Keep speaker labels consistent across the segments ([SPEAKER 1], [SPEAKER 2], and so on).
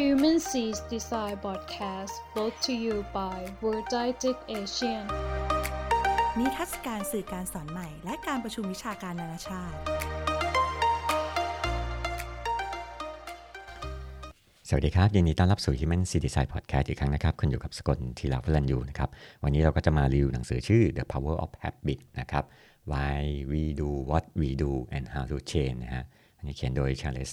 [SPEAKER 1] Human Seas Design Podcast brought to you by World Didactic Asian
[SPEAKER 2] นิทรรศการสื่อการสอนใหม่ และการประชุมวิชาการนานาชาติ
[SPEAKER 3] สวัสดีครับ ยินดีต้อนรับสู่ Human City Design Podcast อีกครั้งนะครับ คุณอยู่กับสกลทีลาพลันยูนะครับ วันนี้เราก็จะมารีวิวหนังสือชื่อ The Power of Habit นะครับ Why We Do What We Do and How to Change นะฮะอันนี้ เขียนโดย Charles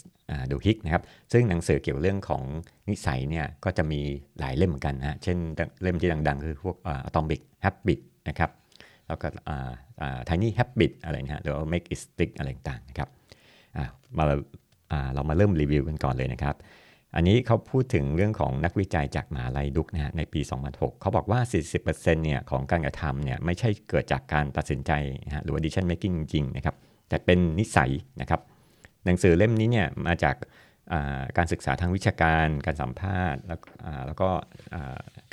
[SPEAKER 3] ดูฮิกนะครับ ซึ่งหนังสือเกี่ยวกับเรื่องของนิสัยเนี่ยก็จะมีหลายเล่มเหมือนกันนะฮะเช่นเล่มที่ดังๆ คือพวก Atomic Habit นะครับ แล้วก็ Tiny Habit อะไรนะฮะหรือว่า Make It Stick อะไรต่างๆนะครับมาเรามาเริ่มรีวิวกันก่อนเลยนะครับ อันนี้เขาพูดถึงเรื่องของนักวิจัยจากมหาลัยดุกนะฮะในปี 2006 เขาบอกว่า 40%เนี่ยของการกระทำเนี่ยไม่ใช่เกิดจากการตัดสินใจนะฮะหรือว่า decision making จริงๆนะครับแต่เป็นนิสัยนะครับ หนังสือเล่มนี้เนี่ยมาจากการศึกษาทางวิชาการ การสัมภาษณ์แล้วก็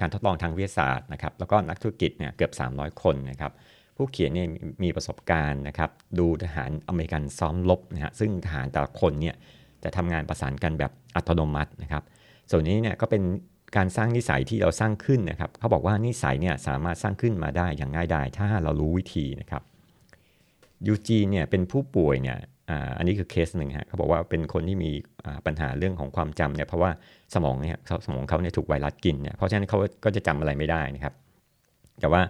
[SPEAKER 3] การทดลองทางวิทยาศาสตร์นะครับ แล้วก็นักธุรกิจเนี่ยเกือบ 300 คนนะครับ ผู้เขียนเนี่ยมีประสบการณ์นะครับ ดูทหารอเมริกันซ้อมรบนะฮะซึ่งทหารแต่ละคนเนี่ยจะทำงานประสานกันแบบอัตโนมัตินะครับ ส่วนนี้เนี่ยก็เป็นการสร้างนิสัยที่เราสร้างขึ้นนะครับ เขาบอกว่านิสัยเนี่ยสามารถสร้างขึ้นมาได้อย่างง่ายดายถ้าเรารู้วิธีนะครับยูจีนเนี่ยเป็นผู้ป่วยเนี่ย อันนี้คือเคสหนึ่งฮะเขาบอกว่าเป็นคนที่มีปัญหาเรื่องของความจำเนี่ยเพราะว่าสมองเนี่ยสมองเขาเนี่ยถูกไวรัสกินเนี่ยเพราะฉะนั้นเขาก็จะจำอะไรไม่ได้นะครับ แต่ว่า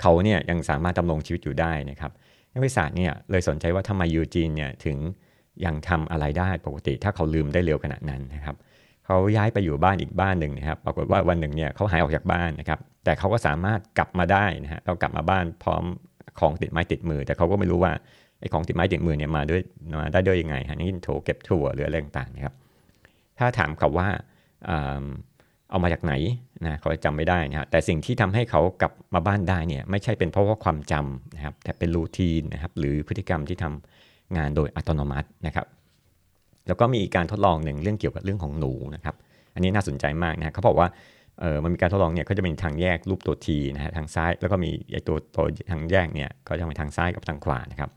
[SPEAKER 3] เขาเนี่ยยังสามารถดำรงชีวิตอยู่ได้นะครับนักวิทยาศาสตร์เนี่ยเลยสนใจว่าทำไมยูจีนเนี่ยถึงยังทำอะไรได้ปกติถ้าเขาลืมได้เร็วขนาดนั้นนะครับเขาย้ายไปอยู่บ้านอีกบ้านหนึ่งนะครับปรากฏว่าวันหนึ่งเนี่ยเขาหายออกจากบ้านนะครับ แต่เขาก็สามารถกลับมาได้นะฮะเรากลับมาบ้านพร้อมของติดไม้ติดมือ แต่เขาก็ไม่รู้ว่า ไอ้ของติดไม้ติดมือเนี่ยมาด้วยมาได้ด้วยยังไงฮะนี่โถเก็บถั่วหรืออะไรต่างๆนะครับ ถ้าถามเขาว่าเอามาจากไหนนะเขาจำไม่ได้นะฮะแต่สิ่งที่ทำให้เขากลับมาบ้านได้เนี่ยไม่ใช่เป็นเพราะว่าความจำนะครับ แต่เป็นรูทีนนะครับหรือพฤติกรรมที่ทำงานโดยอัตโนมัตินะครับ แล้วก็มีการทดลองหนึ่งเรื่องเกี่ยวกับเรื่องของหนูนะครับ อันนี้น่าสนใจมากนะเขาบอกว่าเออมันมีการทดลองเนี่ยก็จะเป็นทางแยกรูปตัวทีนะฮะทางซ้าย แล้วก็มีไอตัวตัวทางแยกเนี่ยก็จะเป็นทางซ้ายกับทางขวานะครับ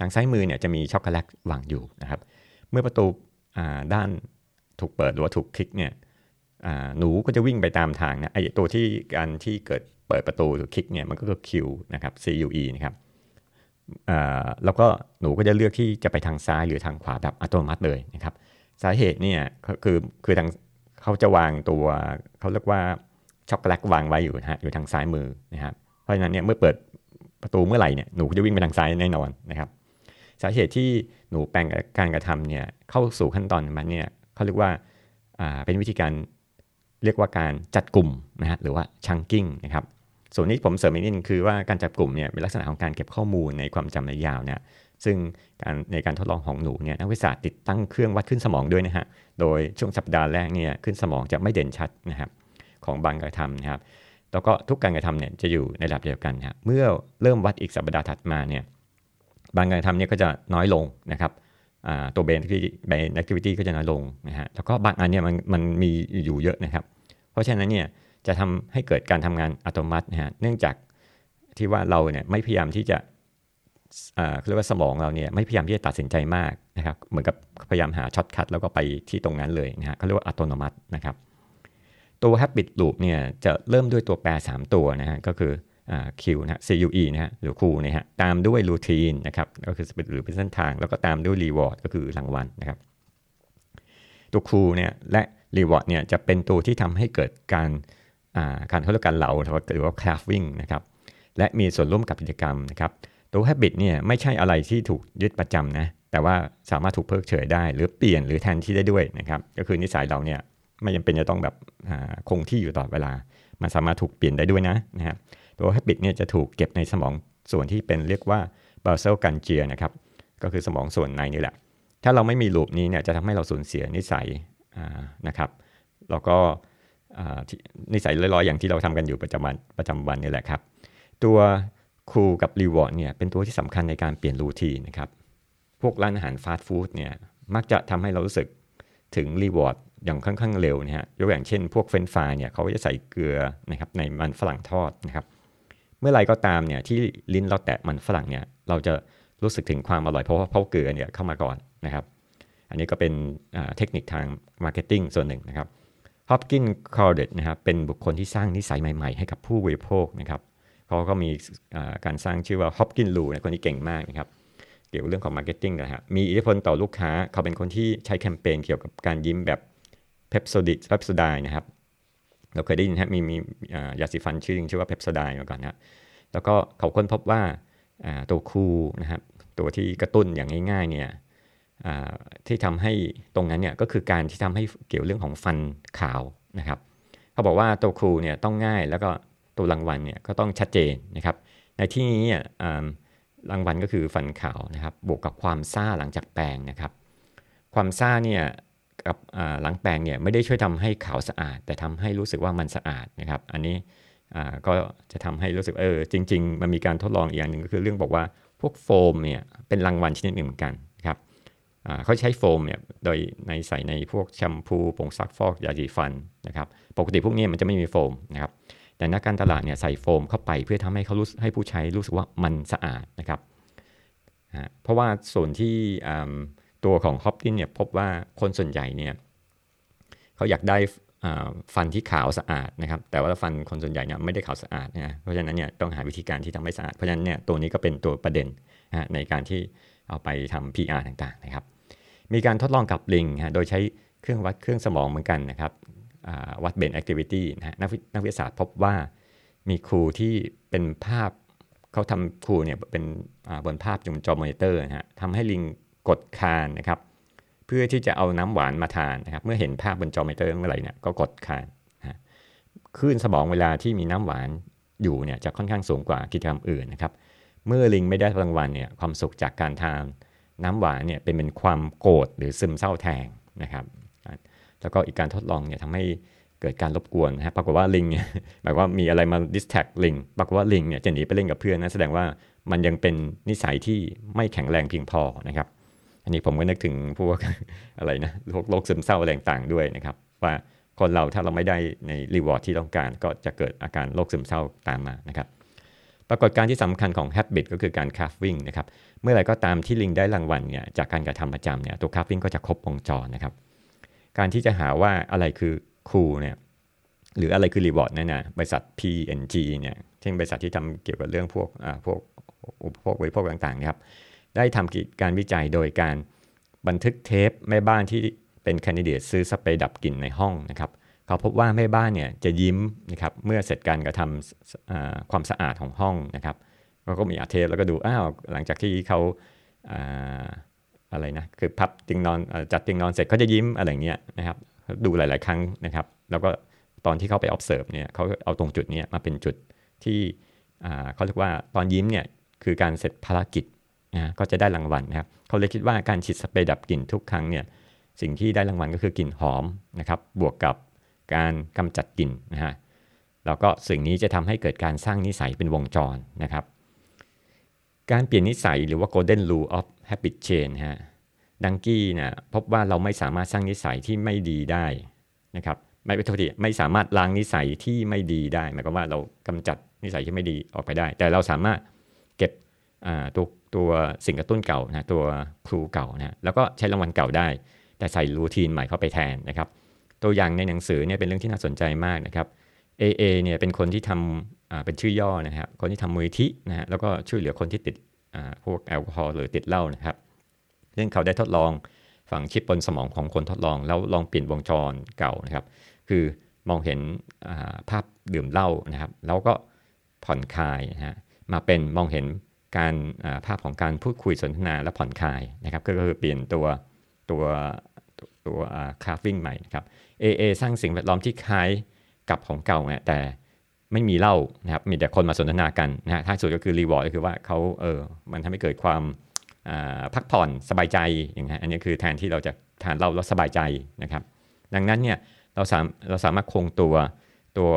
[SPEAKER 3] ทางซ้ายมือเนี่ยจะมีช็อกโกแลตวางอยู่นะครับ เมื่อประตูด้านถูกเปิดหรือว่าถูกคลิกเนี่ยหนูก็จะวิ่งไปตามทางนะไอตัวที่การที่เกิดเปิดประตูหรือคลิกเนี่ยมันก็คือ Q นะครับ C U E นะครับแล้วก็หนูก็จะเลือกที่จะไปทางซ้ายหรือทางขวาแบบอัตโนมัติเลยนะครับ สาเหตุเนี่ยคือคือทางเขาจะวางตัวเขาเรียกว่าช็อกโกแลตวางไว้อยู่นะฮะอยู่ทางซ้ายมือนะครับเพราะฉะนั้นเนี่ยเมื่อเปิดประตูเมื่อไหร่เนี่ยหนูจะวิ่งไปทางซ้ายแน่นอนนะครับ สาเหตุที่หนูแปลงการกระทำเนี่ยเข้าสู่ขั้นตอนมันเนี่ยเขาเรียกว่าเป็นวิธีการเรียกว่าการจัดกลุ่มนะฮะหรือว่าชังกิ้งนะครับส่วนนี้ผมเสริมอีกนิดนึงคือว่าการจับกลุ่มเนี่ยเป็นลักษณะของการเก็บข้อมูลในความจำระยะยาวเนี่ยซึ่งการในการทดลองของหนูเนี่ยนักวิทยาศาสตร์ติดตั้งเครื่องวัดขึ้นสมองด้วยนะฮะโดยช่วงสัปดาห์แรกเนี่ยคลื่นสมองจะไม่เด่นชัดนะครับของบางการกระทำนะครับแล้วก็ทุกการกระทำเนี่ยจะอยู่ในระดับเดียวกันนะเมื่อเริ่มวัดอีกสัปดาห์ถัดมาเนี่ย บางการกระทำเนี่ยก็จะน้อยลงนะครับตัว brain ที่ brain activity ก็จะน้อยลงนะฮะแล้วก็บางอันเนี่ยมันมันมีอยู่เยอะนะครับ เพราะฉะนั้นเนี่ยจะทำให้เกิดการทำงานอัตโนมัตินะฮะเนื่องจากที่ว่าเราเนี่ยไม่พยายามที่จะเรียกว่าสมองเราเนี่ยไม่พยายามที่จะตัดสินใจมากนะครับเหมือนกับพยายามหาช็อตคัทแล้วก็ไปที่ตรงนั้นเลยนะฮะเขาเรียกว่าอัตโนมัตินะครับตัว habit loop เนี่ยจะเริ่มด้วยตัวแปร 3 ตัวนะฮะก็คือ Q นะฮะ CUE นะฮะหรือ Q นะฮะตามด้วย routine นะครับก็คือหรือเป็นเส้นทาง แล้วก็ตามด้วย reward ก็คือรางวัลนะครับ ตัว Q เนี่ยและ reward เนี่ยจะเป็นตัวที่ทำให้เกิดการการเขาเรียกการเหลาหรือว่า crafting นะครับและมีส่วนร่วมกับกิจกรรมนะครับตัว habit เนี่ยไม่ใช่อะไรที่ถูกยึดประจำนะแต่ว่าสามารถถูกเพิกเฉยได้ หรือเปลี่ยนหรือแทนที่ได้ด้วยนะครับก็คือนิสัยเราเนี่ยไม่จำเป็นจะต้องแบบคงที่อยู่ตลอดเวลา มันสามารถถูกเปลี่ยนได้ด้วยนะนะครับ ตัว habit เนี่ยจะถูกเก็บในสมองส่วนที่เป็นเรียกว่า basal ganglia นะครับก็คือสมองส่วนในนี่แหละ ถ้าเราไม่มีลูปนี้เนี่ยจะทำให้เราสูญเสียนิสัยนะครับแล้วก็นิสัยลอยๆอย่างที่เราทำกันอยู่ประจำวันประจำวันนี่แหละครับ ตัวครูกับ reward เนี่ยเป็นตัวที่สำคัญในการเปลี่ยน routine นะครับ พวกร้านอาหารฟาสต์ฟู้ดเนี่ยมักจะทำให้เรารู้สึกถึง reward อย่างค่อนข้างเร็วนะฮะยกอย่างเช่นพวกเฟรนฟรายเนี่ยเขาจะใส่เกลือนะครับในมันฝรั่งทอดนะครับ เมื่อไรก็ตามเนี่ยที่ลิ้นเราแตะมันฝรั่งเนี่ยเราจะรู้สึกถึงความอร่อยเพราะว่าเพราะเกลือเนี่ยเข้ามาก่อนนะครับ อันนี้ก็เป็นเทคนิคทาง marketing ส่วนหนึ่งนะครับฮอปกินส์ คล็อดนะครับเป็นบุคคลที่สร้างนิสัยใหม่ ๆ ให้กับผู้บริโภคนะครับเขาก็มีการสร้างชื่อว่าฮอปกินส์ rule นะคนนี้เก่งมากนะครับเกี่ยวกับเรื่องของ marketing นะฮะมีอิทธิพลต่อลูกค้าเขาเป็นคนที่ใช้แคมเปญเกี่ยวกับการยิ้มแบบเปปโซเดนท์เปปโซเดนท์นะครับ เราเคยได้ยินฮะมีมียาสีฟันชื่อชื่อว่าเปปโซเดนท์มาก่อนนะแล้วก็เขาค้นพบว่าตัวคูนะครับตัวที่กระตุ้นอย่างง่ายๆเนี่ยที่ทำให้ตรงนั้นเนี่ยก็คือการที่ทำให้เกี่ยวเรื่องของฟันขาวนะครับ เขาบอกว่าตัวครูเนี่ยต้องง่ายแล้วก็ตัวรางวัลเนี่ยก็ต้องชัดเจนนะครับ ในที่นี้รางวัลก็คือฟันขาวนะครับ บวกกับความซ่าหลังจากแปรงนะครับ ความซ่าเนี่ย กับหลังแปรงเนี่ยไม่ได้ช่วยทำให้ขาวสะอาด แต่ทำให้รู้สึกว่ามันสะอาดนะครับ อันนี้ก็จะทำให้รู้สึกเออจริง ๆ มันมีการทดลองอีกอย่างหนึ่งก็คือเรื่องบอกว่าพวกโฟมเนี่ยเป็นรางวัลชนิดหนึ่งเหมือนกันครับเขาใช้โฟมเนี่ยโดยในใส่ในพวกแชมพูผงซักฟอกยาสีฟันนะครับปกติพวกนี้มันจะไม่มีโฟมนะครับแต่นักการตลาดเนี่ยใส่โฟมเข้าไปเพื่อทำให้เขารู้ให้ผู้ใช้รู้สึกว่ามันสะอาดนะครับเพราะว่าส่วนที่ ตัวของฮอปกินเนี่ยพบว่าคนส่วนใหญ่เนี่ยเขาอยากได้ฟันที่ขาวสะอาดนะครับ แต่ว่าฟันคนส่วนใหญ่เนี่ยไม่ได้ขาวสะอาดนะเพราะฉะนั้นเนี่ยต้องหาวิธีการที่ทำให้สะอาด เพราะฉะนั้นเนี่ยตัวนี้ก็เป็นตัวประเด็นนะในการที่เอาไปทำ PR ต่างๆนะครับ มีการทดลองกับลิงฮะโดยใช้เครื่องวัดเครื่องสมองเหมือนกันนะครับวัด brain activity นะนักนักวิทยาศาสตร์พบว่ามีครูที่เป็นภาพเขาทำครูเนี่ยเป็นบนภาพจุมจอมอนิเตอร์นะฮะทำให้ลิง กดคานนะครับ เพื่อที่จะเอาน้ำหวานมาทานนะครับ เมื่อเห็นภาพบนจอมอนิเตอร์เมื่อไหร่เนี่ยก็กดคานนะคลื่นสมองเวลาที่มีน้ำหวานอยู่เนี่ยจะค่อนข้างสูงกว่ากิจกรรมอื่นนะครับ เมื่อลิงไม่ได้รางวัลเนี่ยความสุขจากการทานน้ำหวานเนี่ยเป็นเป็นความโกรธหรือซึมเศร้าแทงนะครับ แล้วก็อีกการทดลองเนี่ยทำให้เกิดการรบกวนนะฮะปรากฏว่าลิงเนี่ยหมายว่ามีอะไรมา distract ลิงปรากฏว่าลิงเนี่ยจะหนีไปเล่นกับเพื่อนนะแสดงว่ามันยังเป็นนิสัยที่ไม่แข็งแรงเพียงพอนะครับ อันนี้ผมก็นึกถึงพวกอะไรนะโรคโรคซึมเศร้าอะไรต่างๆด้วยนะครับ ว่าคนเราถ้าเราไม่ได้ใน reward ที่ต้องการก็จะเกิดอาการโรคซึมเศร้าตามมานะครับ ปรากฏการที่สำคัญของ habit ก็คือการ craving นะครับ เมื่อไรก็ตามที่ลิงได้รางวัลเนี่ยจากการกระทำประจำเนี่ยตัว craving ก็จะครบวงจรนะครับ การที่จะหาว่าอะไรคือคูเนี่ยหรืออะไรคือ reward นั่นนะบริษัท P&G เนี่ยเช่นบริษัทที่ทำเกี่ยวกับเรื่องพวกพวกอุปโภคบริโภคต่างๆนะครับ ได้ทำการวิจัยโดยการบันทึกเทปแม่บ้านที่เป็นคนดิเดตซื้อสเปรย์ดับกลิ่นในห้องนะครับเขาพบว่าแม่บ้านเนี่ยจะยิ้มนะครับเมื่อเสร็จการกระทำความสะอาดของห้องนะครับเขาก็มีอาเทปแล้วก็ดูอ้าวหลังจากที่เขาอะไรนะคือพับติงนอนจัดติงนอนเสร็จเขาจะยิ้มอะไรเงี้ยนะครับดูหลาย ๆ ครั้งนะครับ แล้วก็ตอนที่เขาไป observe เนี่ยเขาเอาตรงจุดนี้มาเป็นจุดที่เขาเรียกว่าตอนยิ้มเนี่ยคือการเสร็จภารกิจ นะก็จะได้รางวัลนะครับเขาเลยคิดว่าการฉีดสเปรย์ดับกลิ่นทุกครั้งเนี่ยสิ่งที่ได้รางวัลก็คือกลิ่นหอมนะครับ บวกกับการกำจัดกลิ่นนะฮะแล้วก็สิ่งนี้จะทำให้เกิดการสร้างนิสัยเป็นวงจรนะครับ การเปลี่ยนนิสัยหรือว่า golden rule of habit change ฮะดังกี้เนี่ยพบว่าเราไม่สามารถสร้างนิสัยที่ไม่ดีได้นะครับไม่เป็นโทษทีไม่สามารถล้างนิสัยที่ไม่ดีได้หมายความว่าเรากำจัดนิสัยที่ไม่ดีออกไปได้ แต่เราสามารถเก็บตัว ตัวสิ่งกระตุ้นเก่านะตัวครูเก่านะแล้วก็ใช้รางวัลเก่าได้ แต่ใส่รูทีนใหม่เข้าไปแทนนะครับ ตัวอย่างในหนังสือเนี่ยเป็นเรื่องที่น่าสนใจมากนะครับ AA เนี่ยเป็นคนที่ทำเป็นชื่อย่อนะครับคนที่ทำมือทินะฮะแล้วก็ช่วยเหลือคนที่ติดพวกแอลกอฮอล์หรือติดเหล้านะครับซึ่งเขาได้ทดลองฝังชิปบนสมองของคนทดลอง แล้วลองเปลี่ยนวงจรเก่านะครับ คือมองเห็นภาพดื่มเหล้านะครับ แล้วก็ผ่อนคลายนะฮะมาเป็นมองเห็น การภาพของการพูดคุยสนทนาและผ่อนคลายนะครับ ก็คือเปลี่ยนตัวตัวตัวคาฟิ่งใหม่นะครับ AA สร้างสิ่งแวดล้อมที่คล้ายกับของเก่าเนี่ยแต่ไม่มีเหล้านะครับมีแต่คนมาสนทนากันนะฮะท้ายสุดก็คือ reward ก็คือว่าเขาเออมันทำให้เกิดความพักผ่อนสบายใจอย่างนี้อันนี้คือแทนที่เราจะทานเหล้าแล้วสบายใจนะครับ ดังนั้นเนี่ยเราสามเราสามารถคงตัวตัว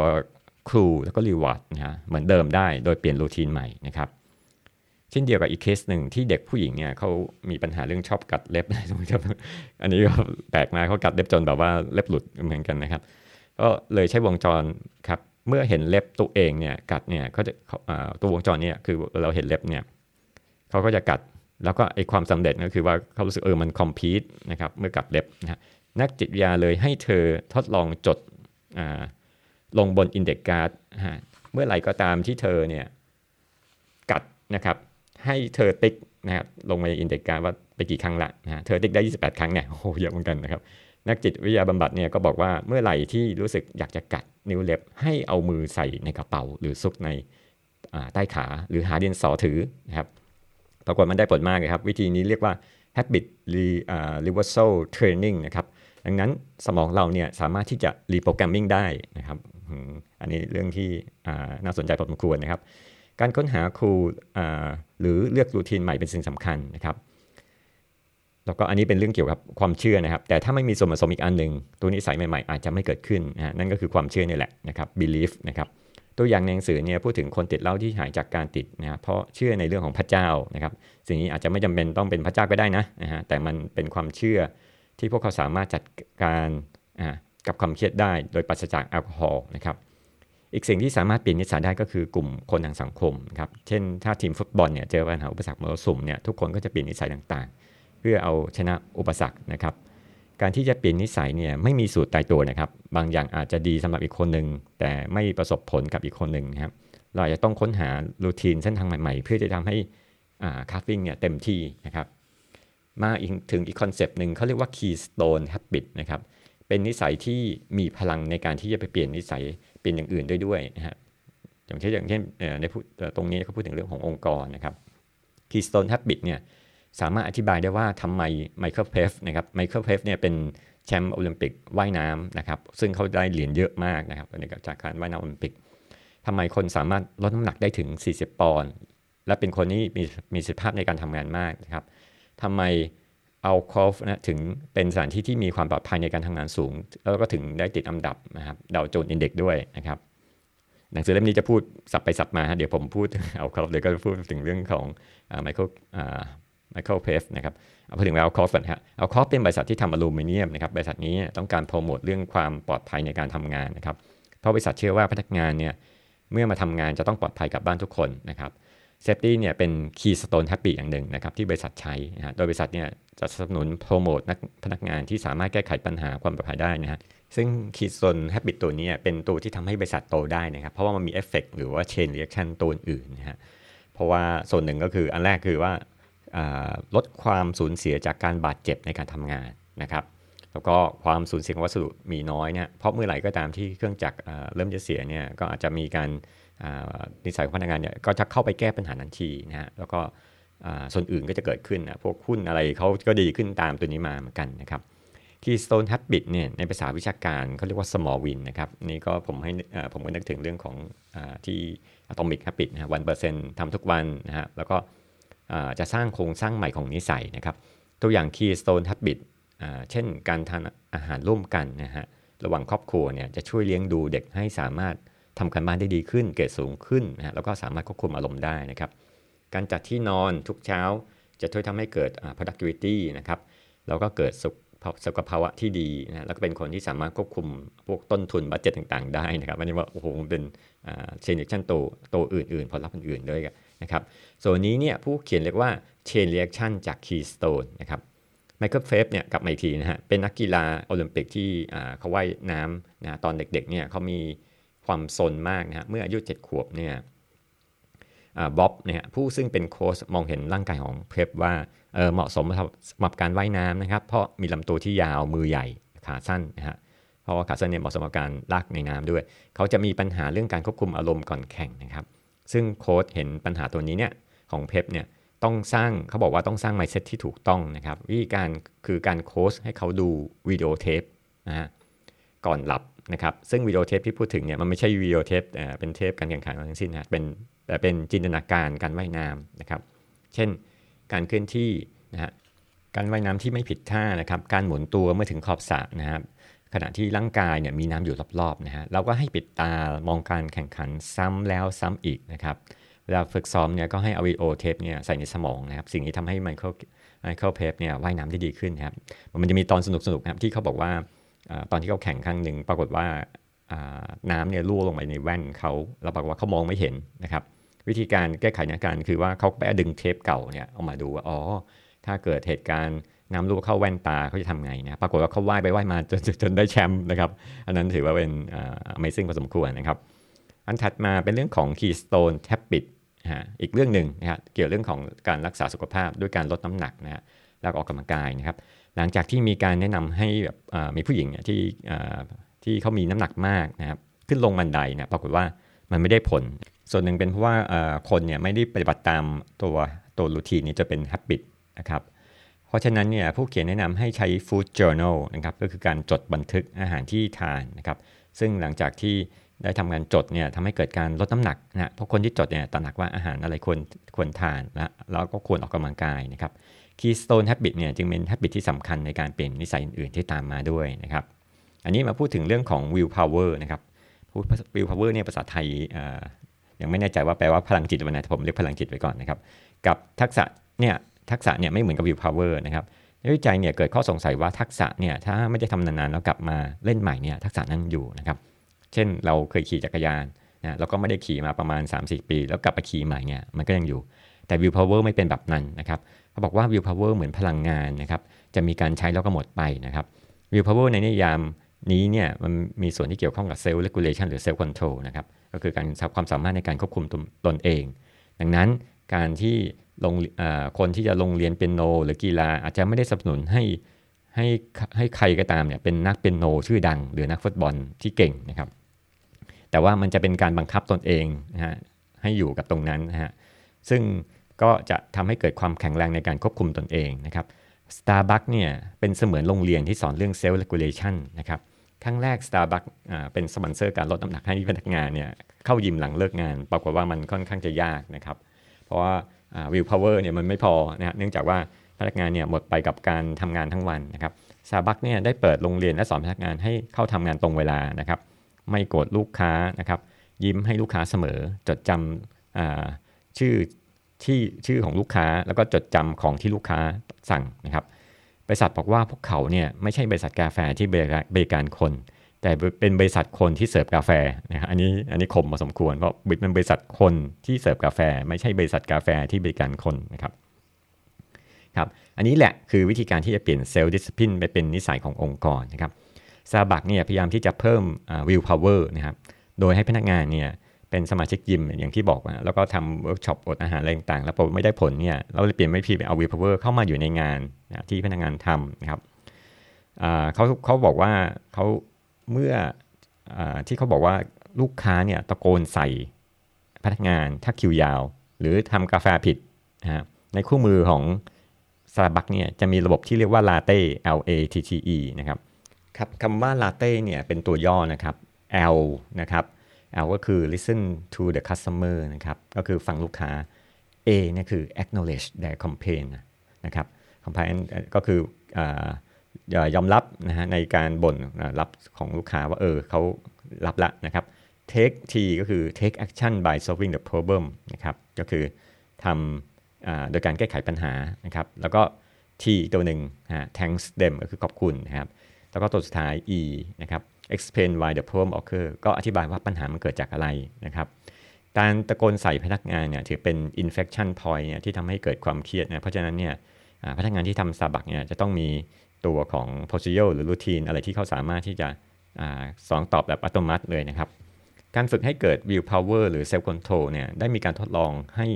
[SPEAKER 3] ครูแล้วก็ reward นะฮะเหมือนเดิมได้โดยเปลี่ยน routine ใหม่นะครับ เช่นเดียวกับอีกเคสหนึ่งที่เด็กผู้หญิงเนี่ยเขามีปัญหาเรื่องชอบกัดเล็บสมมติครับอันนี้ก็แปลกมาเขากัดเล็บจนแบบว่าเล็บหลุดเหมือนกันนะครับ ก็เลยใช้วงจรครับเมื่อเห็นเล็บตัวเองเนี่ยกัดเนี่ยเขาจะตัววงจรเนี่ยคือเราเห็นเล็บเนี่ยเขาก็จะกัดแล้วก็ไอความสำเร็จก็คือว่าเขารู้สึกเออมันคอมพีตนะครับเมื่อกัดเล็บนะนักจิตวิทยาเลยให้เธอทดลองจดลงบนอินเด็กการ์ดเมื่อไหร่ก็ตามที่เธอเนี่ยกัดนะครับ ให้เธอติ๊กนะครับลงในอินเด็กการ์ว่าไปกี่ครั้งละนะเธอติ๊กได้ 28 ครั้งเนี่ยโอ้โหเยอะเหมือนกันนะครับนักจิตวิทยาบำบัดเนี่ยก็บอกว่าเมื่อไหร่ที่รู้สึกอยากจะกัดนิ้วเล็บ ให้เอามือใส่ในกระเป๋า หรือซุกในใต้ขาหรือหาดินสอถือนะครับปรากฏมันได้ผลมากเลยครับ วิธีนี้เรียกว่า habit reversal training นะครับดังนั้นสมองเราเนี่ยสามารถที่จะรีโปรแกรมมิ่งได้นะครับอันนี้เรื่องที่น่าสนใจพอสมควรนะครับ การค้นหาครูหรือเลือกรูทีนใหม่เป็นสิ่งสำคัญนะครับ แล้วก็อันนี้เป็นเรื่องเกี่ยวกับความเชื่อนะครับ แต่ถ้าไม่มีส่วนผสมอีกอันหนึ่งตัวนิสัยใหม่ๆ อาจจะไม่เกิดขึ้นนะนั่นก็คือความเชื่อนี่แหละนะครับ belief นะครับตัวอย่างในหนังสือเนี่ยพูดถึงคนติดเหล้าที่หายจากการติดนะเพราะเชื่อในเรื่องของพระเจ้านะครับสิ่งนี้อาจจะไม่จำเป็นต้องเป็นพระเจ้าก็ได้นะนะฮะแต่มันเป็นความเชื่อที่พวกเขาสามารถจัดการกับความเครียดได้โดยปราศจากแอลกอฮอล์นะครับ อีกสิ่งที่สามารถเปลี่ยนนิสัยได้ก็คือกลุ่มคนทางสังคมครับ เช่น ถ้าทีมฟุตบอลเนี่ยเจอปัญหาอุปสรรคมรสุมเนี่ยทุกคนก็จะเปลี่ยนนิสัยต่างๆ เพื่อเอาชนะอุปสรรคนะครับ การที่จะเปลี่ยนนิสัยเนี่ยไม่มีสูตรตายตัวนะครับ บางอย่างอาจจะดีสำหรับอีกคนหนึ่งแต่ไม่ประสบผลกับอีกคนหนึ่งนะครับ เราอาจจะต้องค้นหา routine เส้นทางใหม่ๆ เพื่อจะทำให้ craving เนี่ยเต็มที่นะครับ มาอีกถึงอีกคอนเซปต์หนึ่งเขาเรียกว่า keystone habit นะครับ เป็นนิสัยที่มีพลังในการที่จะไปเปลี่ยนนิสัย เปลี่ยนอย่างอื่นด้ด้วยนะฮะอย่างเช่นอย่างเช่นในตรงนี้เขาพูดถึงเรื่องขององค์กรนะครับ keystone habit เนี่ยสามารถอธิบายได้ว่าทำไมไมเคิลเฟลป์สนะครับไมเคิลเฟลป์สเนี่ยเป็นแชมป์โอลิมปิกว่ายน้ำนะครับซึ่งเขาได้เหรียญเยอะมากนะครับในจากการว่ายน้ำโอลิมปิกทำไมคนสามารถลดน้ำหนักได้ถึง 40 ปอนด์และเป็นคนที่มีประสิทธิภาพในการทำงานมากนะครับทำไม เอาคอฟนะถึงเป็นสถานที่ที่มีความปลอดภัยในการทำงานสูง แล้วก็ถึงได้ติดอันดับนะครับดาวโจนส์ index ด้วยนะครับหนังสือเล่มนี้จะพูดสลับไปสลับมาเดี๋ยวผมพูดเอาคอฟเดี๋ยวก็พูดถึงเรื่องของไมเคิลไมเคิลเฟลป์สนะครับเอาพูดถึงเอาคอฟก่อนฮะเอาคอฟเป็นบริษัทที่ทำอลูมิเนียมนะครับบริษัทนี้ต้องการโปรโมทเรื่องความปลอดภัยในการทำงานนะครับเพราะบริษัทเชื่อว่าพนักงานเนี่ยเมื่อมาทำงานจะต้องปลอดภัยกลับบ้านทุกคนนะครับ safety เนี่ยเป็น keystone habit อย่างหนึ่งนะครับที่บริษัทใช้นะฮะโดยบริษัทเนี่ยจะสนับสนุนโปรโมทพนักงานที่สามารถแก้ไขปัญหาความปลอดภัยได้นะฮะซึ่ง keystone habit ตัวนี้เป็นตัวที่ทำให้บริษัทโตได้นะครับ เพราะว่ามันมีเอฟเฟกหรือว่า chain reaction ตัวอื่นนะฮะเพราะว่าส่วนหนึ่งก็คืออันแรกคือว่าลดความสูญเสียจากการบาดเจ็บในการทำงานนะครับ แล้วก็ความสูญเสียของวัสดุมีน้อยเนี่ยเพราะเมื่อไหร่ก็ตามที่เครื่องจักรเริ่มจะเสียเนี่ยก็อาจจะมีการนิสัยของพนักงานเนี่ยก็จะเข้าไปแก้ปัญหาทันทีนะฮะแล้วก็ส่วนอื่นก็จะเกิดขึ้นนะพวกหุ้นอะไรเขาก็ดีขึ้นตามตัวนี้มาเหมือนกันนะครับ Keystone Habit เนี่ยในภาษาวิชาการเขาเรียกว่า small win นะครับนี่ก็ผมให้ผมก็นึกถึงเรื่องของอที่ atomic habit นะวันเปอร์เซ็นต์ทำทุกวันนะฮะแล้วก็จะสร้างโครงสร้างใหม่ของนิสัยนะครับ ตัวอย่าง Keystone Habit เช่นการทานอาหารร่วมกันนะฮะระหว่างครอบครัวเนี่ยจะช่วยเลี้ยงดูเด็กให้สามารถทำการบ้านได้ดีขึ้น เกรดสูงขึ้นนะฮะแล้วก็สามารถควบคุมอารมณ์ได้นะครับ การจัดที่นอนทุกเช้าจะช่วยทำให้เกิด productivity นะครับแล้วก็เกิดสุขสุขภาวะที่ดีนะแล้วก็เป็นคนที่สามารถควบคุมพวกต้นทุน budget ต่างๆ ได้นะครับอันนี้ว่าโอ้โหเป็นเชนเนชั่นโตโตอื่นๆ ผลลัพธ์อื่นๆด้วยนะครับส่วนนี้เนี่ยผู้เขียนเรียกว่า Chain Reaction จาก Keystone นะครับ Michael Phelps เนี่ยกลับมาอีกทีนะฮะเป็นนักกีฬาโอลิมปิกที่เขาว่ายน้ำนะตอนเด็กๆเนี่ยเขามีความสนมากนะฮะเมื่ออายุ 7 ขวบเนี่ยบ๊อบเนี่ยผู้ซึ่งเป็นโค้ชมองเห็นร่างกายของ Phelps ว่าเหมาะสมสำหรับการว่ายน้ำนะครับ เพราะมีลำตัวที่ยาวมือใหญ่ขาสั้นนะฮะเพราะว่าขาสั้นเนี่ยเหมาะสมกับการลากในน้ำด้วย เขาจะมีปัญหาเรื่องการควบคุมอารมณ์ก่อนแข่งนะครับ ซึ่งโค้ชเห็นปัญหาตัวนี้เนี่ยของเพปเนี่ย ต้องสร้างเขาบอกว่าต้องสร้าง mindset ที่ถูกต้องนะครับ วิธีการคือการโค้ชให้เขาดูวิดีโอเทปนะฮะก่อนหลับนะครับซึ่งวิดีโอเทปที่พูดถึงเนี่ยมันไม่ใช่วิดีโอเทปเป็นเทปการแข่งขันทั้งสิ้นนะเป็นแต่เป็นจินตนาการการว่ายน้ำนะครับ เช่นการเคลื่อนที่นะฮะการว่ายน้ำที่ไม่ผิดท่านะครับ การหมุนตัวเมื่อถึงขอบสระนะครับ ขณะที่ร่างกายเนี่ยมีน้ำอยู่รอบๆนะฮะเราก็ให้ปิดตามองการแข่งขันซ้ำแล้วซ้ำอีกนะครับ เวลาฝึกซ้อมเนี่ยก็ให้เอาวิดีโอเทปเนี่ยใส่ในสมองนะครับ สิ่งนี้ทำให้ Michael Michael Phelps เนี่ยว่ายน้ำได้ดีขึ้นนะครับมันจะมีตอนสนุกๆนะครับที่เขาบอกว่าตอนที่เขาแข่งครั้งหนึ่งปรากฏว่าน้ำเนี่ยรั่วลงไปในแว่นเขาแล้วปรากว่าเขามองไม่เห็นนะครับ วิธีการแก้ไขสถานการณ์คือว่าเขาไปดึงเทปเก่าเนี่ยออกมาดูว่าอ๋อถ้าเกิดเหตุการณ์น้ำรั่วเข้าแว่นตาเขาจะทำไงนะปรากฏว่าเขาว่ายไปว่ายมาจนจนได้แชมป์นะครับ อันนั้นถือว่าเป็น Amazing พอสมควรนะครับ อันถัดมาเป็นเรื่องของ Keystone Habit ฮะอีกเรื่องหนึ่งนะครับเกี่ยวเรื่องของการรักษาสุขภาพด้วยการลดน้ำหนักนะฮะแล้วออกกำลังกายนะครับ หลังจากที่มีการแนะนำให้แบบมีผู้หญิงที่ที่เขามีน้ำหนักมากนะครับขึ้นลงบันไดนะปรากฏว่ามันไม่ได้ผล ส่วนหนึ่งเป็นเพราะว่าคนเนี่ยไม่ได้ปฏิบัติตามตัวตัวรูทีนนี้จะเป็น habit นะครับเพราะฉะนั้นเนี่ยผู้เขียนแนะนำให้ใช้ food journal นะครับก็คือการจดบันทึกอาหารที่ทานนะครับซึ่งหลังจากที่ ได้ทำงานจดเนี่ยทำให้เกิดการลดน้ำหนักนะเพราะคนที่จดเนี่ยตระหนักว่าอาหารอะไรควรควรทานและแล้วก็ควรออกกำลังกายนะครับ Keystone Habit เนี่ยจึงเป็น habit ที่สำคัญในการเปลี่ยนนิสัยอื่นๆที่ตามมาด้วยนะครับอันนี้มาพูดถึงเรื่องของ will power นะครับ will power เนี่ยภาษาไทยยังไม่แน่ใจว่าแปลว่าพลังจิตวันไหนผมเรียกพลังจิตไว้ก่อนนะครับกับทักษะเนี่ยทักษะเนี่ยไม่เหมือนกับ will power นะครับในวิจัยเนี่ยเกิดข้อสงสัยว่าทักษะเนี่ยถ้าไม่ได้ทำนานๆแล้วกลับมาเล่นใหม่เนี่ยทักษะนั้นอยู่นะครับ เช่นเราเคยขี่จักรยานนะเราก็ไม่ได้ขี่มาประมาณ 3-4 ปี แล้วกลับไปขี่ใหม่เนี่ยมันก็ยังอยู่ แต่ will power ไม่เป็นแบบนั้นนะครับเขาบอกว่า will power เหมือนพลังงานนะครับจะมีการใช้แล้วก็หมดไปนะครับ will power ในนิยามนี้เนี่ยมันมีส่วนที่เกี่ยวข้องกับ self regulation หรือ self control นะครับก็คือการความสามารถในการควบคุมตนเอง ดังนั้นการที่ลงคนที่จะลงเรียนเปียโน หรือกีฬาอาจจะไม่ได้สนับสนุนให้ให้ให้ใครก็ตามเนี่ยเป็นนักเปียโนชื่อดัง หรือนักฟุตบอลที่เก่งนะครับ แต่ว่ามันจะเป็นการบังคับตนเองนะฮะให้อยู่กับตรงนั้นนะฮะซึ่งก็จะทำให้เกิดความแข็งแรงในการควบคุมตนเองนะครับ Starbucks เนี่ยเป็นเสมือนโรงเรียนที่สอนเรื่อง self regulation นนะครับครั้งแรก Starbucks เป็นสปอนเซอร์การลดน้ำหนักให้พนักงานเนี่ยเข้ายิมหลังเลิกงาน ปรากฏว่ามันค่อนข้างจะยากนะครับ เพราะว่า will power เนี่ยมันไม่พอนะฮะเนื่องจากว่าพนักงานเนี่ยหมดไปกับการทำงานทั้งวันนะครับซาบักเนี่ยได้เปิดโรงเรียนและสอนพนักงานให้เข้าทำงานตรงเวลานะครับ ไม่โกรธลูกค้านะครับ ยิ้มให้ลูกค้าเสมอ จดจำชื่อที่ชื่อของลูกค้าแล้วก็จดจำของที่ลูกค้าสั่งนะครับบริษัทบอกว่าพวกเขาเนี่ยไม่ใช่บริษัทกาแฟที่บริการคน แต่เป็นบริษัทคนที่เสิร์ฟกาแฟนะครับอันนี้อันนี้คมพอสมควรเพราะบิดเป็นบริษัทคนที่เสิร์ฟกาแฟ ไม่ใช่บริษัทกาแฟที่บริการคนนะครับครับอันนี้แหละคือวิธีการที่จะเปลี่ยน self discipline ไปเป็นนิสัยขององค์กรนะครับ ซาบักเนี่ยพยายามที่จะเพิ่ม will power นะครับโดยให้พนักงานเนี่ยเป็นสมาชิกยิมอย่างที่บอกนะแล้วก็ทำเวิร์กช็อปอดอาหารอะไรต่างๆ แล้วพอไม่ได้ผลเนี่ยเราเลยเปลี่ยนไม่พีไปเอา will power เข้ามาอยู่ในงานนะที่พนักงานทำนะครับเขาเขาบอกว่าเขาเมื่ออที่เขาบอกว่าลูกค้าเนี่ยตะโกนใส่พนักงานถ้าคิวยาว หรือทำกาแฟผิดนะในคู่มือของซาบักเนี่ยจะมีระบบที่เรียกว่า Latte L A T T E นะครับ ครับคำว่า Latte เนี่ยเป็นตัวย่อนะครับ L นะครับ L ก็คือ listen to the customer นะครับ ก็คือฟังลูกค้า A เนี่ยคือ acknowledge their complaint นะครับ complaint ก็คือยอมรับนะฮะในการบ่นรับของลูกค้าว่าเออเขารับละนะครับ take T ก็คือ take action by solving the problem นะครับก็คือทำโดยการแก้ไขปัญหานะครับ แล้วก็ T ตัวหนึ่ง thanks them ก็คือขอบคุณนะครับ แล้วก็ตัวสุดท้าย E นะครับ explain why the problem occur ก็อธิบายว่าปัญหามันเกิดจากอะไรนะครับ การตะโกนใส่พนักงานเนี่ยถือเป็น infection point เนี่ยที่ทำให้เกิดความเครียดนะ เพราะฉะนั้นเนี่ยพนักงานที่ทำซาบักเนี่ยจะต้องมีตัวของ procedure หรือ routine อะไรที่เขาสามารถที่จะสอนตอบแบบอัตโนมัติเลยนะครับ การฝึกให้เกิด will power หรือ self control เนี่ยได้มีการทดลองให้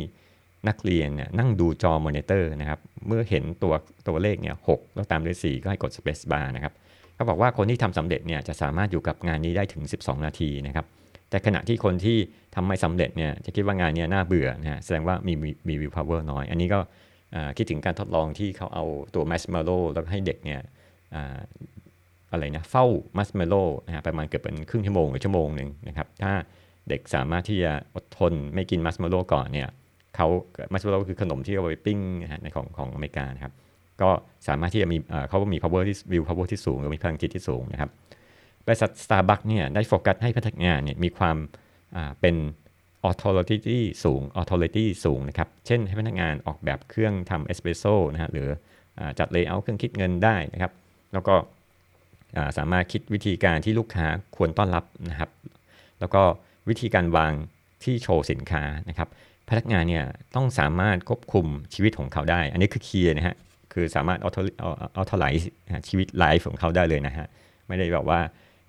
[SPEAKER 3] นักเรียนเนี่ยนั่งดูจอมอนิเตอร์นะครับ เมื่อเห็นตัวตัวเลขเนี่ยหแล้วตามด้วย4ก็ให้กด space bar นะครับ เขาบอกว่าคนที่ทำสำเร็จเนี่ยจะสามารถอยู่กับงานนี้ได้ถึง 12 นาทีนะครับ แต่ขณะที่คนที่ทำไม่สำเร็จเนี่ยจะคิดว่างานนี้น่าเบื่อนะฮะแสดงว่ามีมี will power น้อย อันนี้ก็คิดถึงการทดลองที่เขาเอาตัวมาร์ชเมลโลว์แล้วให้เด็กเนี่ยอะไรนะเฝ้ามาร์ชเมลโลว์นะฮะประมาณเกือบเป็นครึ่งชั่วโมงหรือชั่วโมงหนึ่งนะครับถ้าเด็กสามารถที่จะอดทนไม่กินมาร์ชเมลโลว์ก่อนเนี่ยเขามาร์ชเมลโลว์ก็คือขนมที่เอาไปปิ้งนะฮะในของของอเมริกานะครับ ก็สามารถที่จะมีเขามี power ที่ will power ที่สูง หรือมีพลังจิตที่สูงนะครับบริษัท Starbucks เนี่ยได้โฟกัสให้พนักงานเนี่ยมีความเป็น authority สูง authority สูงนะครับ เช่นให้พนักงานออกแบบเครื่องทำเอสเปรสโซ่นะฮะหรือจัด layout เครื่องคิดเงินได้นะครับ แล้วก็สามารถคิดวิธีการที่ลูกค้าควรต้อนรับนะครับ แล้วก็วิธีการวางที่โชว์สินค้านะครับ พนักงานเนี่ยต้องสามารถควบคุมชีวิตของเขาได้ อันนี้คือ key นะฮะ คือสามารถ authorize ชีวิต life ของเขาได้เลยนะฮะ ไม่ได้แบบว่า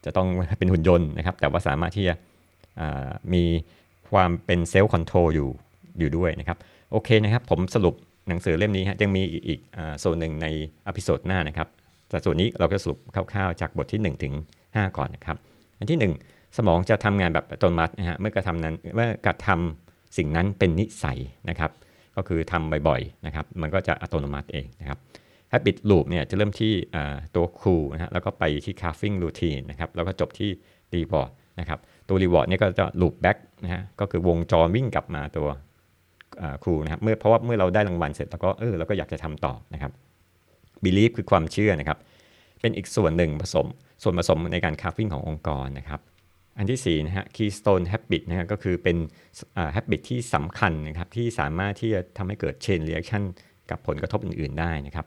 [SPEAKER 3] จะต้องเป็นหุ่นยนต์นะครับ แต่ว่าสามารถที่จะมีความเป็น self control อยู่อยู่ด้วยนะครับ โอเคนะครับ ผมสรุปหนังสือเล่มนี้ฮะยังมีอีกโซนหนึ่งใน episode หน้านะครับแต่ส่วนนี้เราก็สรุปคร่าวๆจากบทที่ 1 ถึง 5 ก่อนนะครับ อันที่ 1 สมองจะทำงานแบบอัตโนมัตินะฮะเมื่อกระทำนั้นเมื่อกระทำสิ่งนั้นเป็นนิสัยนะครับ ก็คือทำบ่อยๆนะครับมันก็จะอัตโนมัติเองนะครับ habit loop เนี่ยจะเริ่มที่ตัวครูนะฮะแล้วก็ไปที่ carving routine นะครับแล้วก็จบที่ reward นะครับตัว reward เนี่ยก็จะ loop back นะฮะก็คือวงจรวิ่งกลับมาตัวครูนะครับเมื่อเพราะว่าเมื่อเราได้รางวัลเสร็จแล้วก็เออเราก็อยากจะทำต่อนะครับ belief คือความเชื่อนะครับ เป็นอีกส่วนหนึ่งผสมส่วนผสมในการคาฟิ่งขององค์กรนะครับ อันที่4นะฮะ keystone habit นะฮะก็คือเป็น habit ที่สำคัญนะครับที่สามารถที่จะทำให้เกิด chain reaction กับผลกระทบอื่น ๆ ได้นะครับ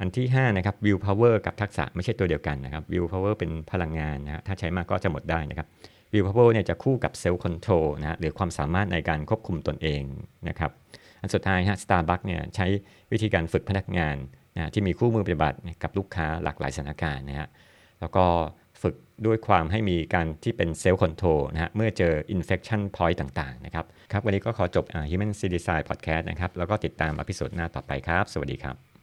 [SPEAKER 3] อันที่5นะครับ will power กับทักษะไม่ใช่ตัวเดียวกันนะครับ will power เป็นพลังงานนะฮะถ้าใช้มากก็จะหมดได้นะครับ will power เนี่ยจะคู่กับ self control นะฮะหรือความสามารถในการควบคุมตนเองนะครับ อันสุดท้ายฮะ Starbucks เนี่ยใช้วิธีการฝึกพนักงานนะที่มีคู่มือปฏิบัติกับลูกค้าหลากหลายสถานการณ์นะฮะแล้วก็ ฝึกด้วยความให้มีการที่เป็น self control นะฮะเมื่อเจอ inflection point ต่างๆนะครับครับ วันนี้ก็ขอจบ Human C Design Podcast นะครับ แล้วก็ติดตามอพิสูจน์หน้าต่อไปครับ สวัสดีครับ